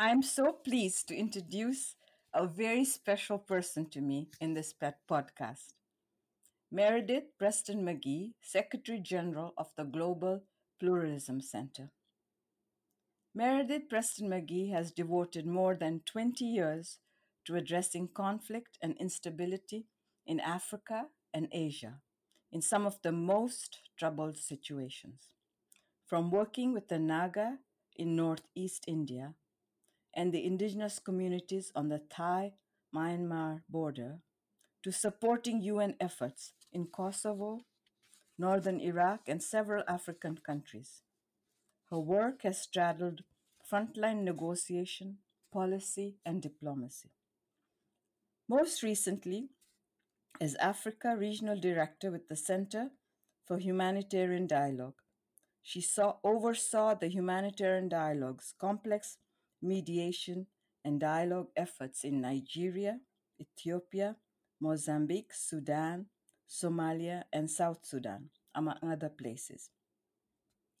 I'm so pleased to introduce a very special person to me in this podcast. Meredith Preston McGhie, Secretary General of the Global Pluralism Center. Meredith Preston McGhie has devoted more than 20 years to addressing conflict and instability in Africa and Asia in some of the most troubled situations. From working with the Naga in northeast India and the indigenous communities on the Thai Myanmar border to supporting UN efforts in Kosovo, northern Iraq, and several African countries. Her work has straddled frontline negotiation, policy, and diplomacy. Most recently, as Africa Regional Director with the Center for Humanitarian Dialogue, she saw, oversaw the humanitarian dialogue's complex mediation and dialogue efforts in Nigeria, Ethiopia, Mozambique, Sudan, Somalia, and South Sudan, among other places.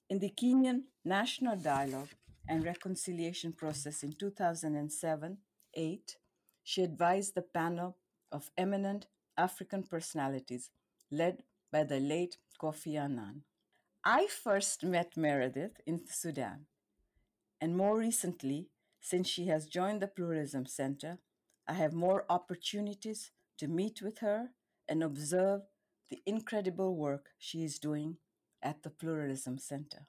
In the Kenyan National Dialogue and Reconciliation process in 2007 8, she advised the panel of eminent African personalities led by the late Kofi Annan. I first met Meredith in Sudan, and more recently, since she has joined the Pluralism Center, I have more opportunities to meet with her and observe the incredible work she is doing at the Pluralism Center.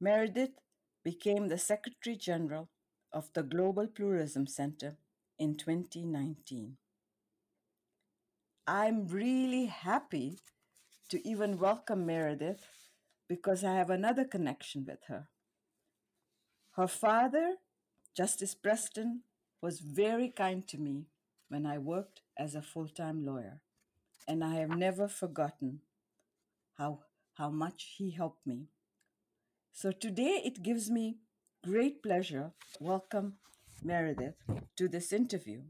Meredith became the Secretary General of the Global Pluralism Center in 2019. I'm really happy to even welcome Meredith because I have another connection with her. Her father, Justice Preston, was very kind to me when I worked as a full time lawyer, and I have never forgotten how, how much he helped me. So today it gives me great pleasure to welcome Meredith to this interview.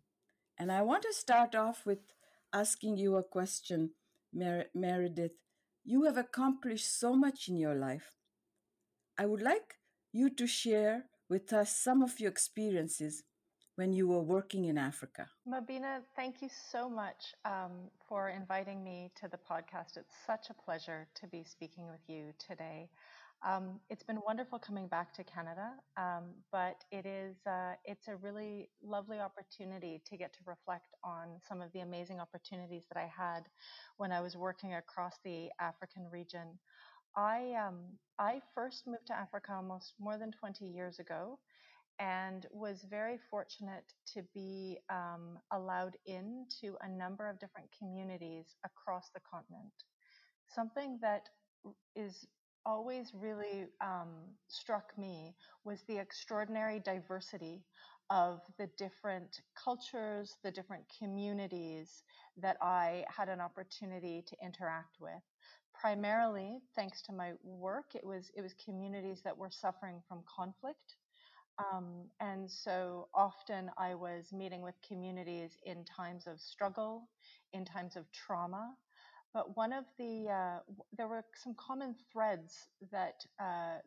And I want to start off with asking you a question, Mer- Meredith. You have accomplished so much in your life. I would like you to share with us some of your experiences when you were working in Africa. Mobina, thank you so much um, for inviting me to the podcast. It's such a pleasure to be speaking with you today. Um, it's been wonderful coming back to Canada, um, but it is uh, it's a really lovely opportunity to get to reflect on some of the amazing opportunities that I had when I was working across the African region. I um, I first moved to Africa almost more than 20 years ago, and was very fortunate to be um, allowed into a number of different communities across the continent. Something that is always really um, struck me was the extraordinary diversity of the different cultures, the different communities that I had an opportunity to interact with. Primarily, thanks to my work, it was it was communities that were suffering from conflict, um, and so often I was meeting with communities in times of struggle, in times of trauma, but one of the uh, there were some common threads that uh,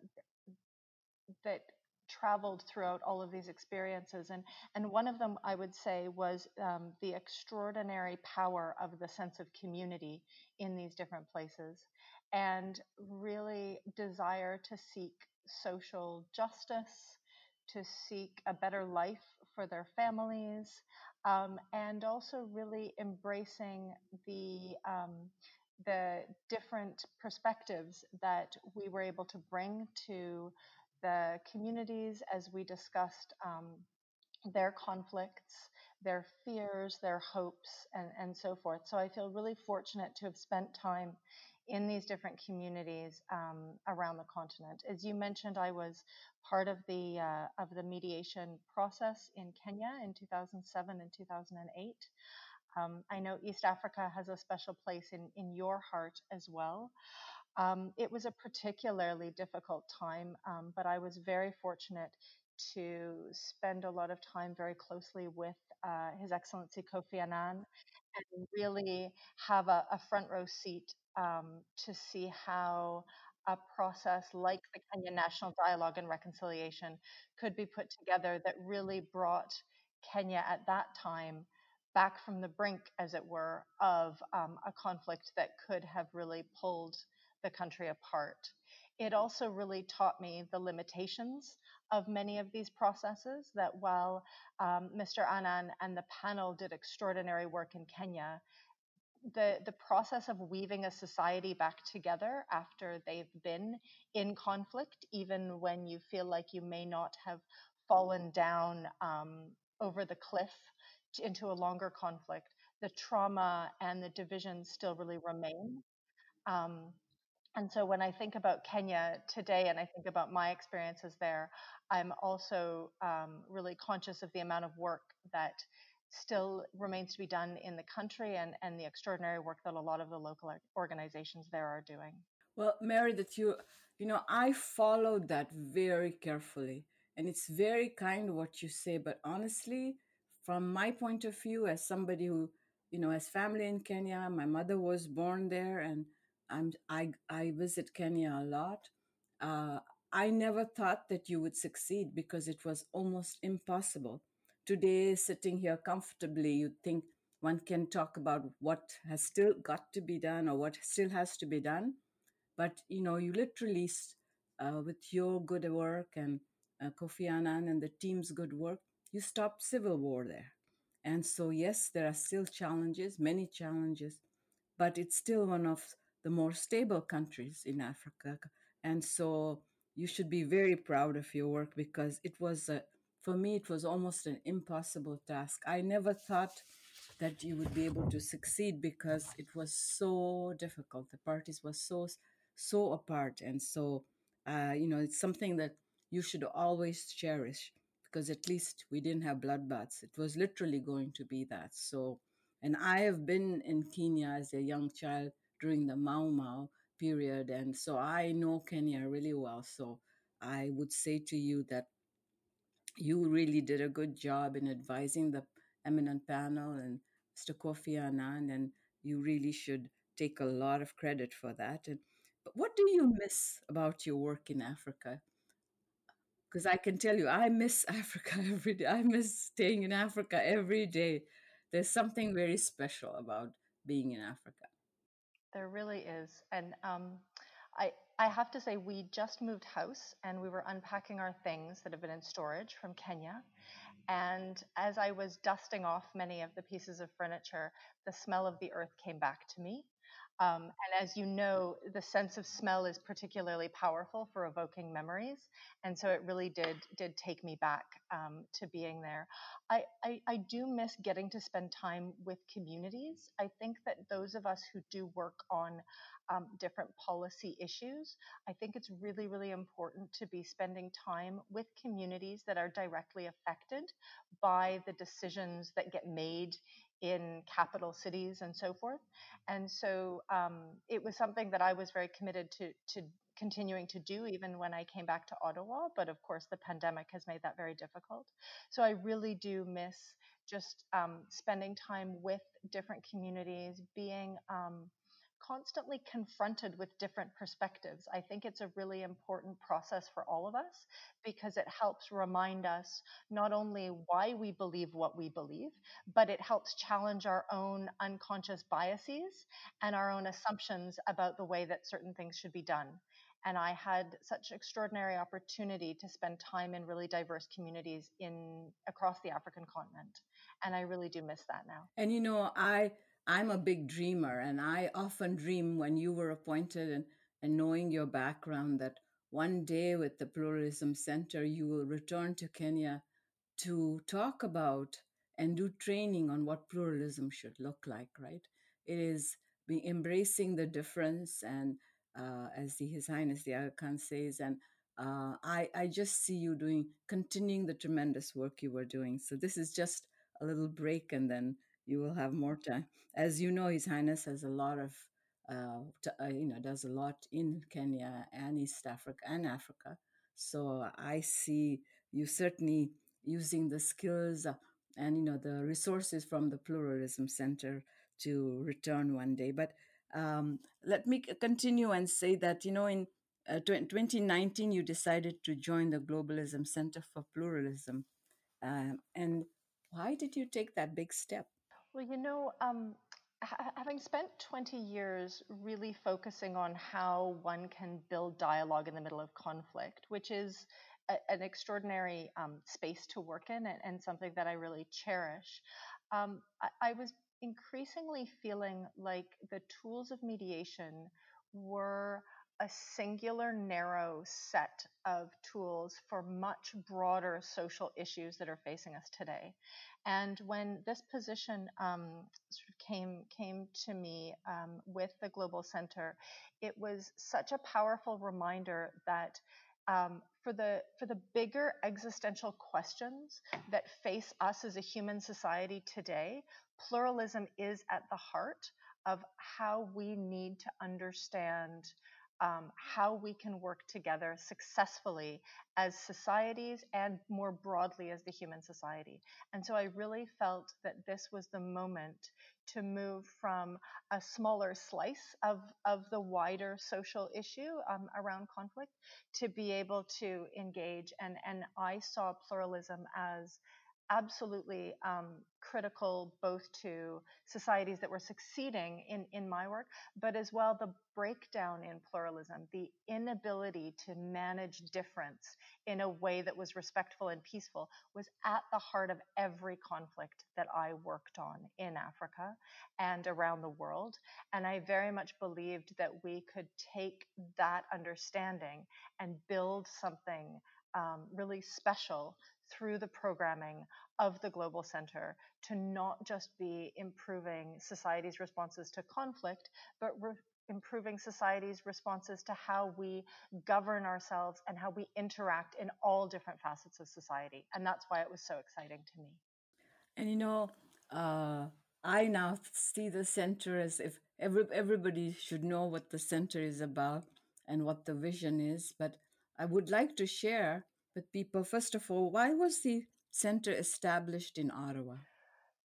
that traveled throughout all of these experiences and and one of them i would say was um, the extraordinary power of the sense of community in these different places and really desire to seek social justice to seek a better life for their families um, and also really embracing the um, the different perspectives that we were able to bring to the communities as we discussed um, their conflicts, their fears, their hopes, and, and so forth. So I feel really fortunate to have spent time in these different communities um, around the continent. As you mentioned, I was part of the uh, of the mediation process in Kenya in 2007 and 2008. Um, I know East Africa has a special place in, in your heart as well. Um, it was a particularly difficult time, um, but I was very fortunate to spend a lot of time very closely with uh, His Excellency Kofi Annan and really have a, a front row seat um, to see how a process like the Kenya National Dialogue and Reconciliation could be put together that really brought Kenya at that time back from the brink, as it were, of um, a conflict that could have really pulled the country apart. It also really taught me the limitations of many of these processes. That while um, Mr. Annan and the panel did extraordinary work in Kenya, the the process of weaving a society back together after they've been in conflict, even when you feel like you may not have fallen down um, over the cliff into a longer conflict, the trauma and the division still really remain. Um, and so when I think about Kenya today and I think about my experiences there, I'm also um, really conscious of the amount of work that still remains to be done in the country and, and the extraordinary work that a lot of the local organizations there are doing. Well, Mary, that you you know, I followed that very carefully. And it's very kind what you say, but honestly, from my point of view, as somebody who, you know, has family in Kenya, my mother was born there and I'm I I visit Kenya a lot. Uh, I never thought that you would succeed because it was almost impossible. Today sitting here comfortably you think one can talk about what has still got to be done or what still has to be done. But you know you literally uh, with your good work and uh, kofi annan and the team's good work you stopped civil war there. And so yes there are still challenges many challenges but it's still one of the more stable countries in africa and so you should be very proud of your work because it was a for me, it was almost an impossible task. I never thought that you would be able to succeed because it was so difficult. The parties were so so apart, and so uh, you know it's something that you should always cherish because at least we didn't have bloodbaths. It was literally going to be that. So, and I have been in Kenya as a young child during the Mau Mau period, and so I know Kenya really well. So I would say to you that you really did a good job in advising the eminent panel and Mr. Kofi Annan, and you really should take a lot of credit for that. And but what do you miss about your work in Africa? Because I can tell you, I miss Africa every day. I miss staying in Africa every day. There's something very special about being in Africa. There really is, and um, I I have to say, we just moved house and we were unpacking our things that have been in storage from Kenya. And as I was dusting off many of the pieces of furniture, the smell of the earth came back to me. Um, and as you know, the sense of smell is particularly powerful for evoking memories, and so it really did did take me back um, to being there. I, I, I do miss getting to spend time with communities. I think that those of us who do work on um, different policy issues, I think it's really really important to be spending time with communities that are directly affected by the decisions that get made in capital cities and so forth. And so um, it was something that I was very committed to to continuing to do even when I came back to Ottawa. But of course, the pandemic has made that very difficult. So I really do miss just um, spending time with different communities, being um, constantly confronted with different perspectives. I think it's a really important process for all of us because it helps remind us not only why we believe what we believe, but it helps challenge our own unconscious biases and our own assumptions about the way that certain things should be done. And I had such extraordinary opportunity to spend time in really diverse communities in across the African continent. And I really do miss that now. And you know, I I'm a big dreamer, and I often dream when you were appointed and, and knowing your background that one day with the Pluralism Center, you will return to Kenya to talk about and do training on what pluralism should look like, right? It is be embracing the difference, and uh, as the, His Highness the Aga Khan says, and uh, I, I just see you doing, continuing the tremendous work you were doing. So this is just a little break, and then you will have more time. As you know, His Highness has a lot of, uh, uh, you know, does a lot in Kenya and East Africa and Africa. So I see you certainly using the skills uh, and you know the resources from the Pluralism Center to return one day. But um, let me continue and say that you know in uh, 2019, you decided to join the Globalism Center for Pluralism. Um, and why did you take that big step? Well, you know, um, ha- having spent 20 years really focusing on how one can build dialogue in the middle of conflict, which is a, an extraordinary um, space to work in and, and, something that I really cherish, um, I, I was increasingly feeling like the tools of mediation were a singular, narrow set of tools for much broader social issues that are facing us today. And when this position um, sort of came came to me um, with the Global Center, it was such a powerful reminder that um, for the for the bigger existential questions that face us as a human society today, pluralism is at the heart of how we need to understand um, how we can work together successfully as societies and more broadly as the human society. And so I really felt that this was the moment to move from a smaller slice of, of the wider social issue um, around conflict to be able to engage. And, and I saw pluralism as absolutely um, critical both to societies that were succeeding in, in my work, but as well the breakdown in pluralism, the inability to manage difference in a way that was respectful and peaceful was at the heart of every conflict that I worked on in Africa and around the world. And I very much believed that we could take that understanding and build something um, really special through the programming of the Global Center to not just be improving society's responses to conflict, but re- improving society's responses to how we govern ourselves and how we interact in all different facets of society. And that's why it was so exciting to me. And you know, uh, I now see the center as if every, everybody should know what the center is about and what the vision is. But I would like to share with people, first of all, why was the center established in Ottawa?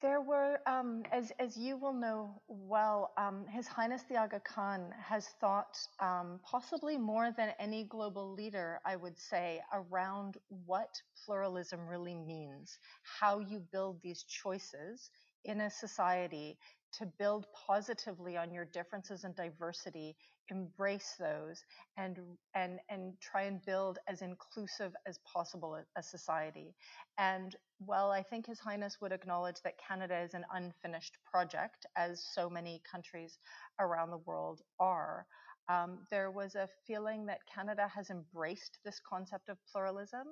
There were, um, as, as you will know well, um, His Highness the Aga Khan has thought, um, possibly more than any global leader, I would say, around what pluralism really means, how you build these choices in a society to build positively on your differences and diversity embrace those and and and try and build as inclusive as possible a, society. And while i think his highness would acknowledge that canada is an unfinished project as so many countries around the world are um, there was a feeling that Canada has embraced this concept of pluralism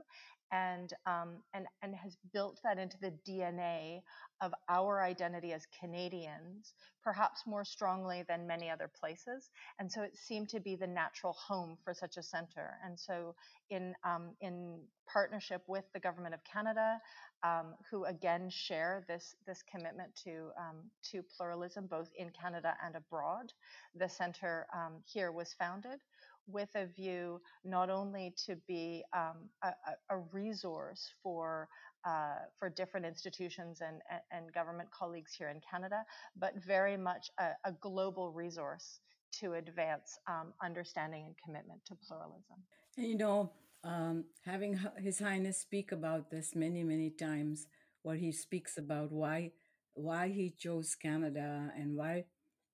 and, um, and, and has built that into the DNA of our identity as Canadians, perhaps more strongly than many other places. And so it seemed to be the natural home for such a center. And so, in, um, in partnership with the Government of Canada, um, who again share this, this commitment to, um, to pluralism both in Canada and abroad, the center um, here was founded with a view not only to be um, a, a, resource for uh, for different institutions and, and government colleagues here in Canada, but very much a, a global resource to advance um, understanding and commitment to pluralism. And you know, um, having His Highness speak about this many, many times, where he speaks about why why he chose Canada and why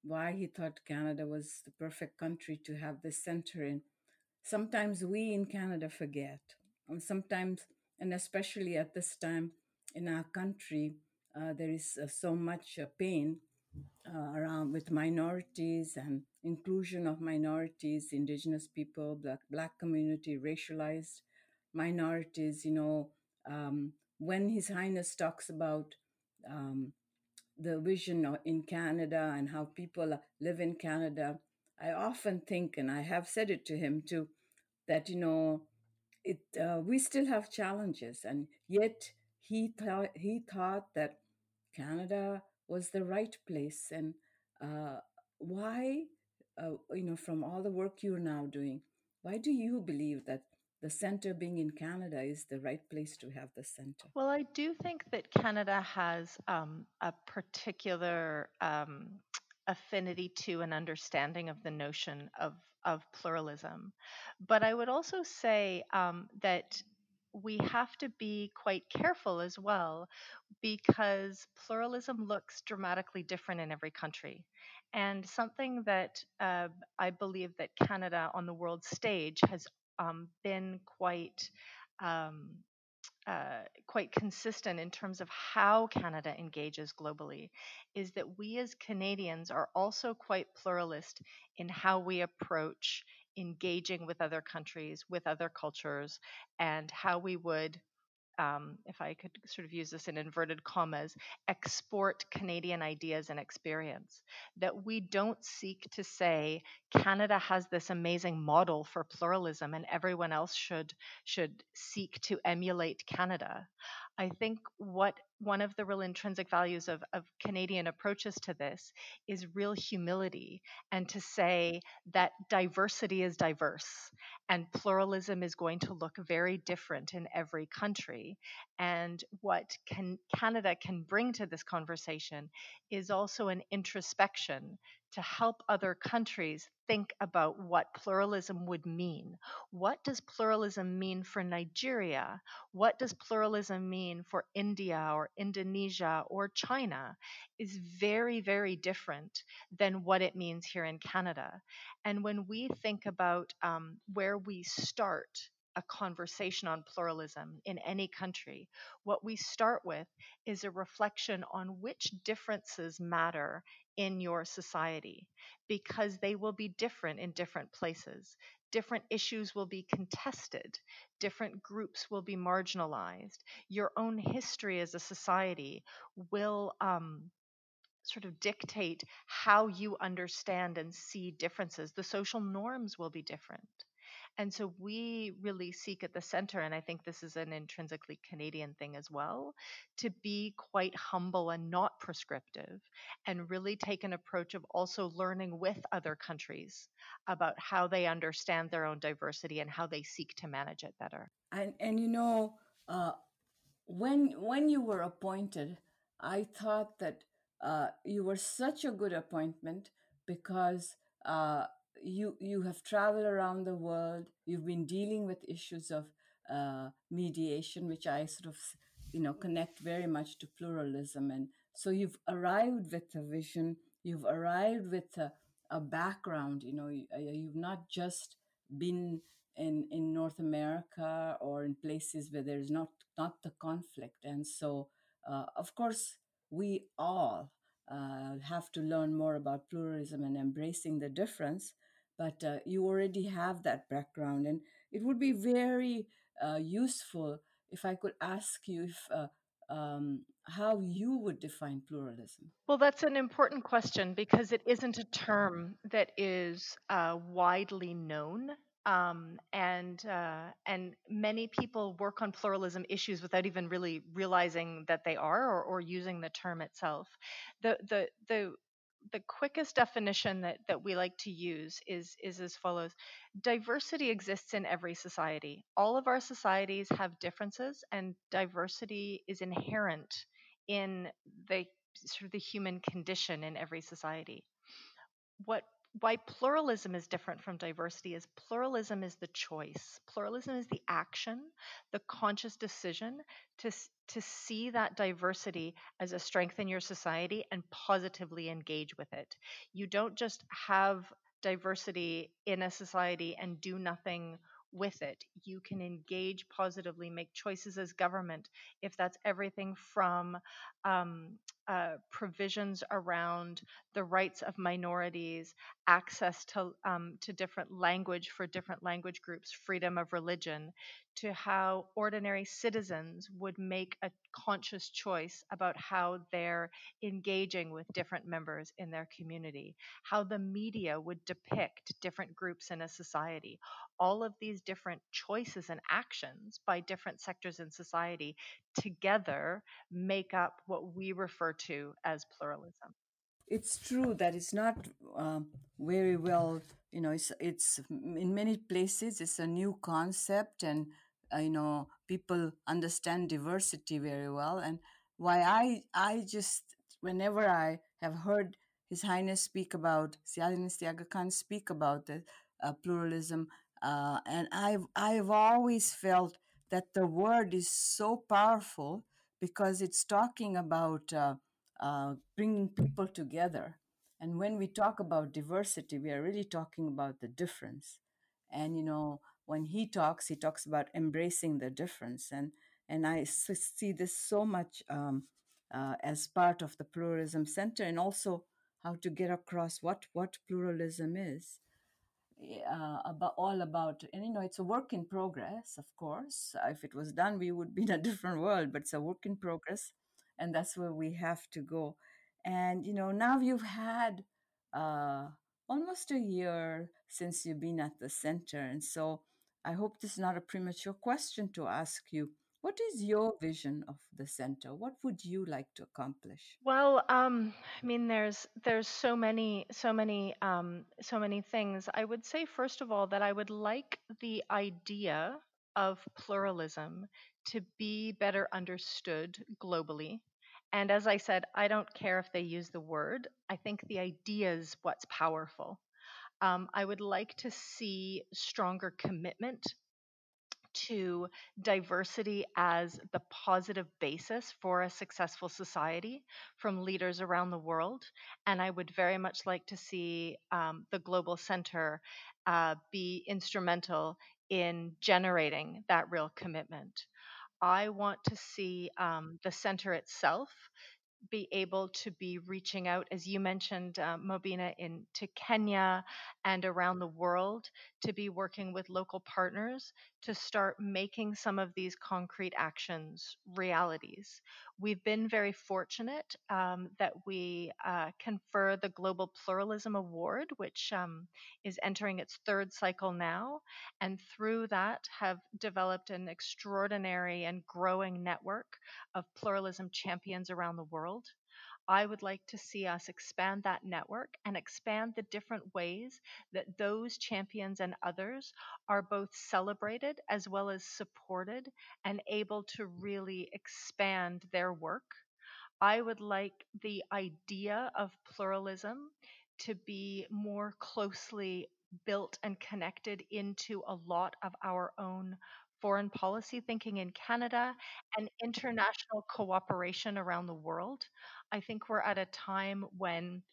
why he thought Canada was the perfect country to have this center in. Sometimes we in Canada forget, and sometimes, and especially at this time in our country, uh, there is uh, so much uh, pain uh, around with minorities and inclusion of minorities, indigenous people, black black community, racialized minorities. You know, um, when His Highness talks about um, the vision in Canada and how people live in Canada, I often think, and I have said it to him too, that you know, it uh, we still have challenges, and yet he thought he thought that Canada was the right place, and uh, why, uh, you know, from all the work you're now doing, why do you believe that the center being in Canada is the right place to have the center? Well, I do think that Canada has um, a particular um, affinity to an understanding of the notion of of pluralism. But I would also say um, that we have to be quite careful as well because pluralism looks dramatically different in every country. And something that uh, I believe that Canada on the world stage has um, been quite um, uh, quite consistent in terms of how Canada engages globally is that we as Canadians are also quite pluralist in how we approach engaging with other countries, with other cultures, and how we would um, if I could sort of use this in inverted commas, export Canadian ideas and experience. That we don't seek to say Canada has this amazing model for pluralism and everyone else should should seek to emulate Canada. I think what one of the real intrinsic values of, of Canadian approaches to this is real humility and to say that diversity is diverse and pluralism is going to look very different in every country. And what can, Canada can bring to this conversation is also an introspection to help other countries think about what pluralism would mean. What does pluralism mean for Nigeria? What does pluralism mean for India or Indonesia or China? Is very, very different than what it means here in Canada. And when we think about um, where we start, a conversation on pluralism in any country, what we start with is a reflection on which differences matter in your society because they will be different in different places. Different issues will be contested. Different groups will be marginalized. Your own history as a society will um, sort of dictate how you understand and see differences. The social norms will be different. And so we really seek at the center, and I think this is an intrinsically Canadian thing as well, to be quite humble and not prescriptive, and really take an approach of also learning with other countries about how they understand their own diversity and how they seek to manage it better. And, and you know, uh, when when you were appointed, I thought that uh, you were such a good appointment because uh, you you have traveled around the world. You've been dealing with issues of uh, mediation, which I sort of you know connect very much to pluralism, and so you've arrived with a vision. You've arrived with a, a background. You know, you, you've not just been in in North America or in places where there's not not the conflict, and so uh, of course we all uh, have to learn more about pluralism and embracing the difference but uh, you already have that background and it would be very uh, useful if i could ask you if uh, um, how you would define pluralism well that's an important question because it isn't a term that is uh, widely known um, and uh, and many people work on pluralism issues without even really realizing that they are or, or using the term itself. The the the the quickest definition that, that we like to use is, is as follows. Diversity exists in every society. All of our societies have differences and diversity is inherent in the sort of the human condition in every society. What why pluralism is different from diversity is pluralism is the choice. Pluralism is the action, the conscious decision to, to see that diversity as a strength in your society and positively engage with it. You don't just have diversity in a society and do nothing with it. You can engage positively, make choices as government if that's everything from um, uh, provisions around the rights of minorities, access to um, to different language for different language groups, freedom of religion, to how ordinary citizens would make a conscious choice about how they're engaging with different members in their community, how the media would depict different groups in a society. All of these different choices and actions by different sectors in society together make up what we refer to as pluralism. It's true that it's not um, very well, you know, it's, it's in many places it's a new concept and uh, you know people understand diversity very well and why i i just whenever i have heard his highness speak about Sianis Aga Khan speak about it uh, pluralism. Uh, and I've, I've always felt that the word is so powerful because it's talking about uh, uh, bringing people together. And when we talk about diversity, we are really talking about the difference. And, you know, when he talks, he talks about embracing the difference. And, and I see this so much um, uh, as part of the Pluralism Center and also how to get across what, what pluralism is uh, about all about and you know it's a work in progress of course. If it was done we would be in a different world but it's a work in progress and that's where we have to go. And you know now you've had uh, almost a year since you've been at the center and so i hope this is not a premature question to ask you what is your vision of the center what would you like to accomplish Well, um, I mean, there's there's so many so many um, so many things. I would say first of all that I would like the idea of pluralism to be better understood globally. And as I said, I don't care if they use the word. I think the idea is what's powerful. Um, I would like to see stronger commitment to diversity as the positive basis for a successful society from leaders around the world. And I would very much like to see um, the Global Center uh, be instrumental in generating that real commitment. I want to see um, the center itself be able to be reaching out, as you mentioned, uh, Mobina, in to Kenya and around the world, to be working with local partners to start making some of these concrete actions realities. We've been very fortunate um, that we uh, confer the Global Pluralism Award, which um, is entering its third cycle now, and through that have developed an extraordinary and growing network of pluralism champions around the world. I would like to see us expand that network and expand the different ways that those champions and others are both celebrated as well as supported and able to really expand their work. I would like the idea of pluralism to be more closely built and connected into a lot of our own foreign policy thinking in Canada and mm-hmm. international cooperation around the world. I think we're at a time when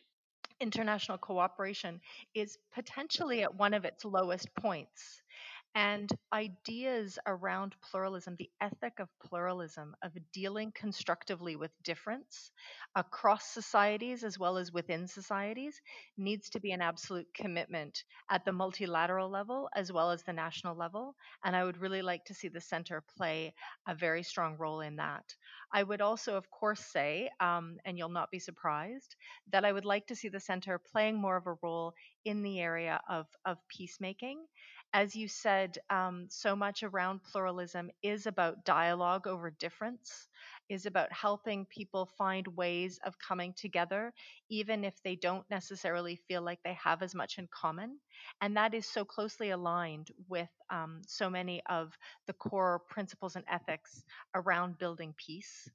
international cooperation is potentially at one of its lowest points. And ideas around pluralism, the ethic of pluralism, of dealing constructively with difference across societies as well as within societies, needs to be an absolute commitment at the multilateral level as well as the national level. And I would really like to see the center play a very strong role in that. I would also, of course, say, um, and you'll not be surprised, that I would like to see the center playing more of a role in the area of, of peacemaking as you said, um, so much around pluralism is about dialogue over difference, is about helping people find ways of coming together, even if they don't necessarily feel like they have as much in common. And that is so closely aligned with um, so many of the core principles and ethics around building peace.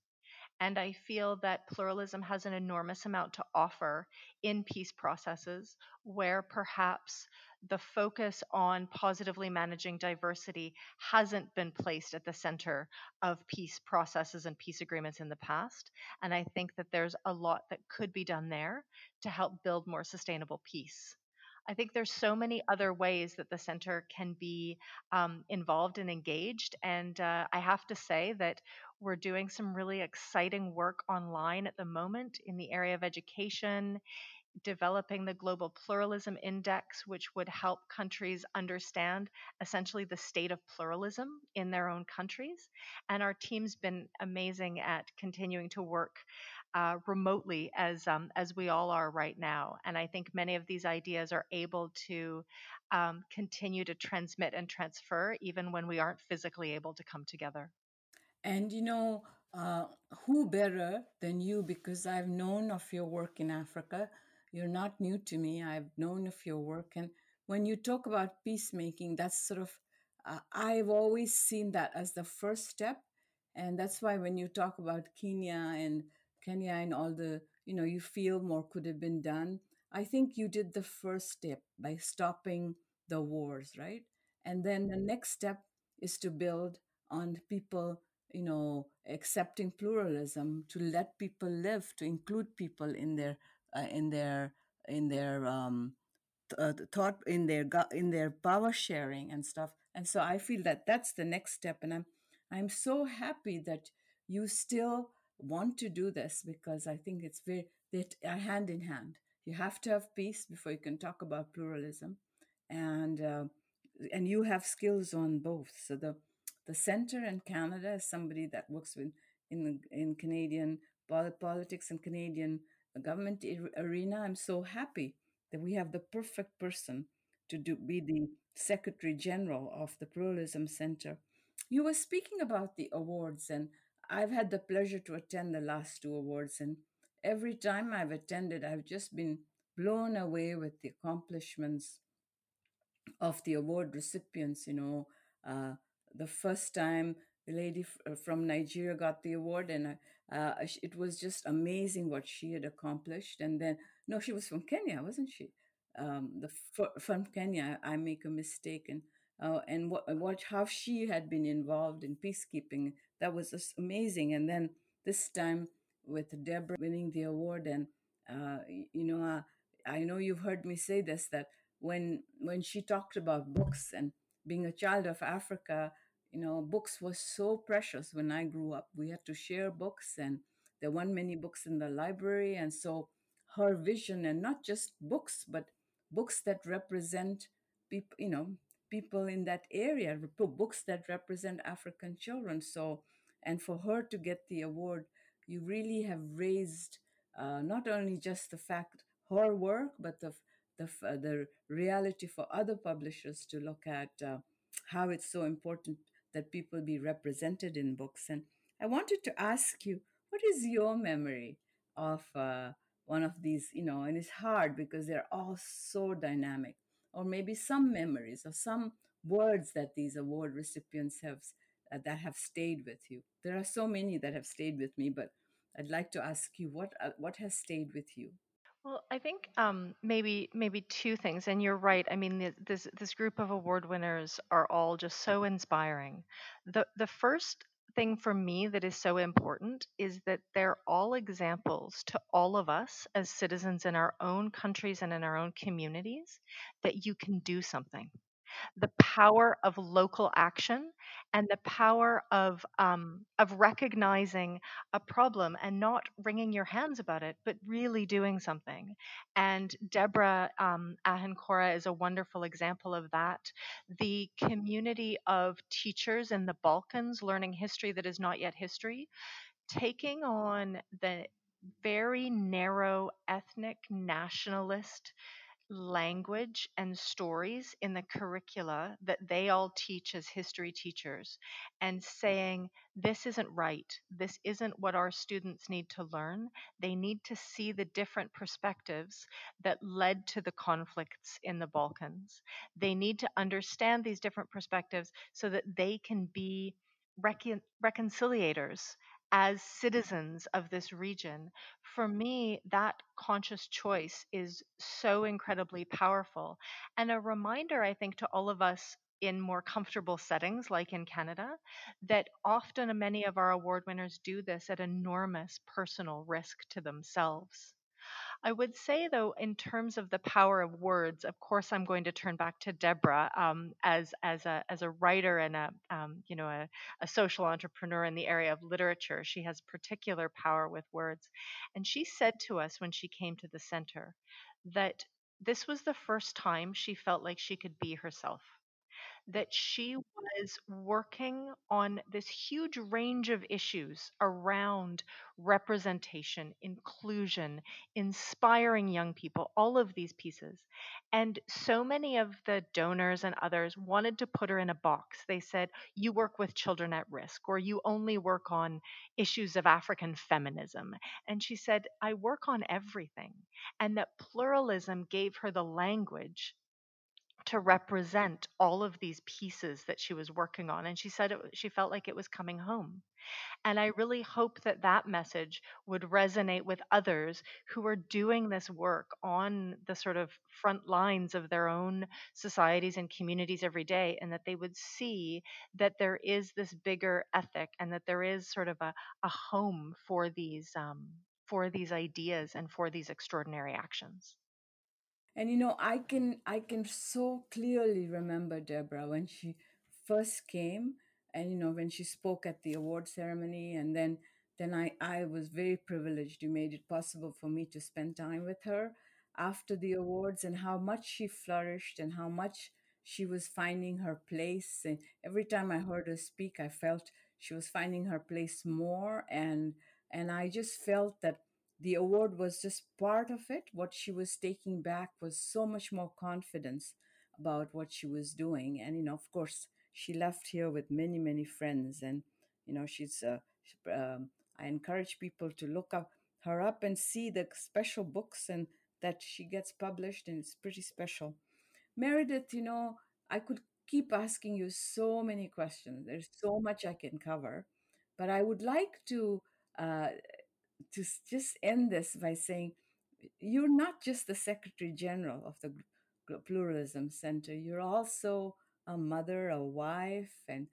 And I feel that pluralism has an enormous amount to offer in peace processes where perhaps the focus on positively managing diversity hasn't been placed at the center of peace processes and peace agreements in the past. And I think that there's a lot that could be done there to help build more sustainable peace. I think there's so many other ways that the center can be um, involved and engaged. And uh, I have to say that we're doing some really exciting work online at the moment in the area of education, developing the Global Pluralism Index, which would help countries understand essentially the state of pluralism in their own countries. And our team's been amazing at continuing to work uh, remotely as um, as we all are right now. And I think many of these ideas are able to um, continue to transmit and transfer even when we aren't physically able to come together. And you know, uh, who better than you? Because I've known of your work in Africa. You're not new to me. I've known of your work. And when you talk about peacemaking, that's sort of, uh, I've always seen that as the first step. And that's why when you talk about Kenya and Kenya and all the, you know, you feel more could have been done. I think you did the first step by stopping the wars, right? And then the next step is to build on people, you know, accepting pluralism, to let people live, to include people in their uh, in their in their um, uh, thought in their in their power sharing and stuff. And so i feel that that's the next step and i'm i'm so happy that you still want to do this because i think it's very that are hand in hand. You have to have peace before you can talk about pluralism and uh, and you have skills on both. So the the center in canada is somebody that works with in in canadian politics and canadian government arena i'm so happy that we have the perfect person to do, be the Secretary General of the Pluralism Center. You were speaking about the awards, and I've had the pleasure to attend the last two awards. And every time I've attended, I've just been blown away with the accomplishments of the award recipients. You know, uh, the first time the lady f- uh, from Nigeria got the award, and uh, it was just amazing what she had accomplished. And then, no, she was from Kenya, wasn't she? Um, the f- from Kenya, I make a mistake, and uh, and what, what how she had been involved in peacekeeping. That was just amazing. And then this time with Deborah winning the award, and uh, you know, uh, I know you've heard me say this that when when she talked about books and being a child of Africa, you know, books was so precious when I grew up. We had to share books, and there weren't many books in the library, and so her vision, and not just books, but books that represent people, you know, people in that area, books that represent African children. So, and for her to get the award, you really have raised uh, not only just the fact her work, but the the uh, the reality for other publishers to look at uh, how it's so important that people be represented in books. And I wanted to ask you, what is your memory of uh, one of these? You know, and it's hard because they're all so dynamic. Or maybe some memories or some words that these award recipients have uh, that have stayed with you. There are so many that have stayed with me, but I'd like to ask you what uh, what has stayed with you. Well, I think um, maybe maybe two things, and you're right. I mean, this this group of award winners are all just so inspiring. the The first thing for me that is so important is that they're all examples to all of us as citizens in our own countries and in our own communities that you can do something the power of local action and the power of um, of recognizing a problem and not wringing your hands about it, but really doing something. And Deborah um, Ahenkorah is a wonderful example of that. The community of teachers in the Balkans learning history that is not yet history, taking on the very narrow ethnic nationalist language and stories in the curricula that they all teach as history teachers and mm. saying, this isn't right. This isn't what our students need to learn. They need to see the different perspectives that led to the conflicts in the Balkans. They need to understand these different perspectives so that they can be recon- reconciliators as citizens of this region, for me, that conscious choice is so incredibly powerful. And a reminder, I think, to all of us in more comfortable settings, like in Canada, that often many of our award winners do this at enormous personal risk to themselves. I would say, though, in terms of the power of words, of course, I'm going to turn back to Deborah um, as as a as a writer and a um, you know a, a social entrepreneur in the area of literature. She has particular power with words, and she said to us when she came to the center that this was the first time she felt like she could be herself that she was working on this huge range of issues around representation, inclusion, inspiring young people, all of these pieces. And so many of the donors and others wanted to put her in a box. They said, You work with children at risk, or you only work on issues of African feminism. And she said, I work on everything. And that pluralism gave her the language to represent all of these pieces that she was working on. And she said it, she felt like it was coming home. And I really hope that that message would resonate with others who are doing this work on the sort of front lines of their own societies and communities every day, and that they would see that there is this bigger ethic and that there is sort of a, a home for these. Um, for these ideas and for these extraordinary actions. And you know, I can I can so clearly remember Deborah when she first came and you know when she spoke at the award ceremony and then then I, I was very privileged. You made it possible for me to spend time with her after the awards and how much she flourished and how much she was finding her place. And every time I heard her speak, I felt she was finding her place more and and I just felt that the award was just part of it. What she was taking back was so much more confidence about what she was doing. And, you know, of course, she left here with many, many friends. And, you know, she's, uh, um, I encourage people to look up her up and see the special books and that she gets published. And it's pretty special. Meredith, you know, I could keep asking you so many questions. There's so much I can cover. But I would like to uh, to just end this by saying you're not just the Secretary General of the Pluralism Center, you're also a mother, a wife, and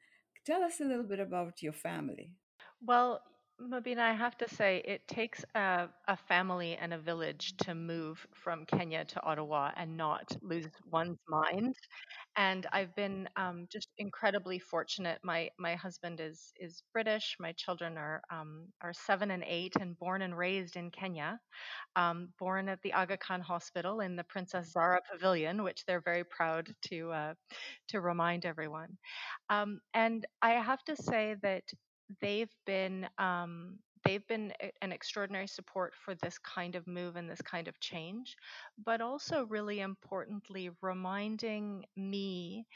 tell us a little bit about your family. Well, Mobina, I have to say, it takes a, a, family and a village to move from Kenya to Ottawa and not lose one's mind. And I've been um, just incredibly fortunate. My my husband is is British. My children are um, are seven and eight, and born and raised in Kenya. Um, born at the Aga Khan Hospital in the Princess Zahra Pavilion, which they're very proud to uh, to remind everyone. Um, and I have to say that they've been um, they've been an extraordinary support for this kind of move and this kind of change, but also really importantly reminding me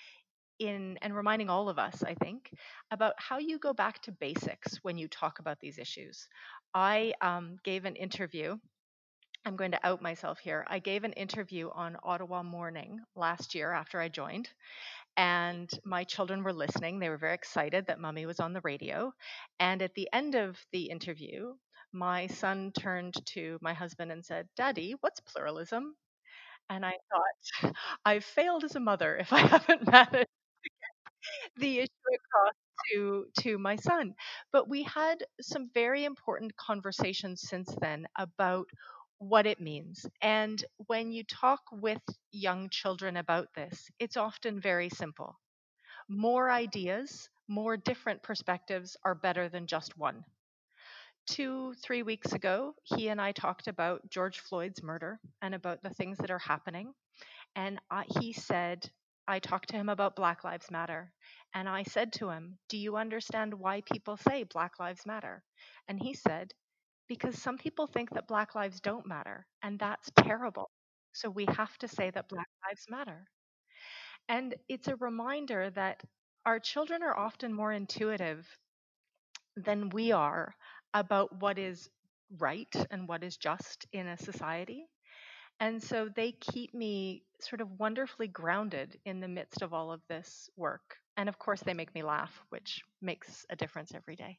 in and reminding all of us, I think, about how you go back to basics when you talk about these issues. I um, gave an interview. I'm going to out myself here. I gave an interview on Ottawa Morning last year after I joined, and my children were listening. They were very excited that mommy was on the radio. And at the end of the interview, my son turned to my husband and said, Daddy, what's pluralism? And I thought, I've failed as a mother if I haven't managed to get the issue across to to my son. But we had some very important conversations since then about what it means. And when you talk with young children about this, it's often very simple. More ideas, more different perspectives are better than just one. Two, three weeks ago, he and I talked about George Floyd's murder and about the things that are happening. And I, he said, I talked to him about Black Lives Matter. And I said to him, Do you understand why people say Black Lives Matter? And he said, because some people think that Black lives don't matter, and that's terrible. So we have to say that Black lives matter. And it's a reminder that our children are often more intuitive than we are about what is right and what is just in a society. And so they keep me sort of wonderfully grounded in the midst of all of this work. And of course, they make me laugh, which makes a difference every day.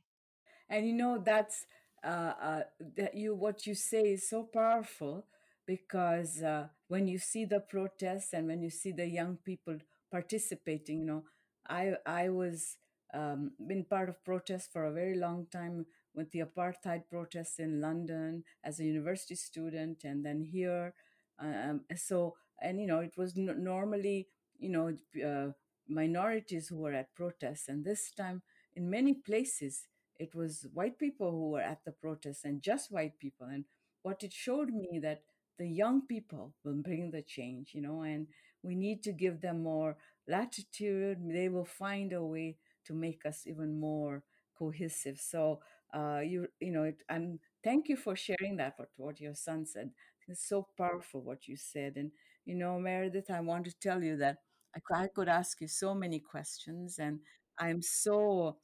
And you know, that's uh, uh, that you what you say is so powerful because uh, when you see the protests and when you see the young people participating, you know, I I was um, been part of protests for a very long time with the apartheid protests in London as a university student, and then here. Um, so and you know, it was n- normally you know uh, minorities who were at protests, and this time in many places it was white people who were at the protests and just white people. And what it showed me that the young people will bring the change you know and we need to give them more latitude. They will find a way to make us even more cohesive. So uh, you you know it, and thank you for sharing that what, what your son said. It's so powerful what you said. And you know meredith i want to tell you that I, I could ask you so many questions and i'm so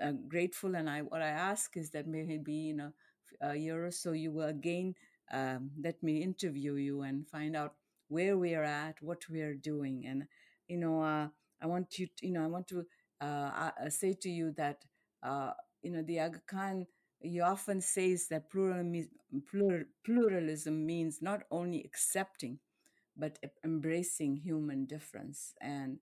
uh, grateful. And I, what I ask is that maybe in a, a year or so, you will again um, let me interview you and find out where we are at, what we are doing. And, you know, uh, I want you, to, you know, I want to uh, say to you that, uh, you know, the Aga Khan, he often says that pluralism, pluralism means not only accepting, but embracing human difference. And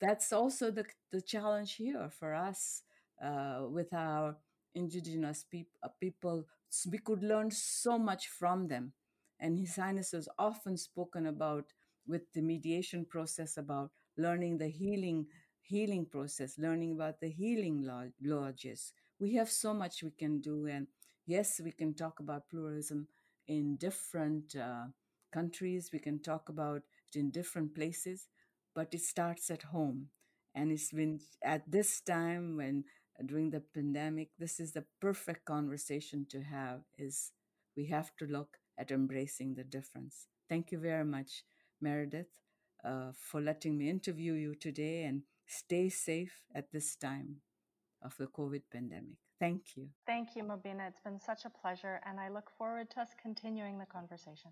that's also the, the challenge here for us uh, with our indigenous peop- uh, people. We could learn so much from them. And His Highness has often spoken about, with the mediation process, about learning the healing healing process, learning about the healing lodges. We have so much we can do. And yes, we can talk about pluralism in different uh, countries, we can talk about it in different places, but it starts at home. And it's been at this time when during the pandemic, this is the perfect conversation to have is we have to look at embracing the difference. Thank you very much, Meredith, uh, for letting me interview you today and stay safe at this time of the COVID pandemic. Thank you. Thank you, Mobina. It's been such a pleasure, and I look forward to us continuing the conversation.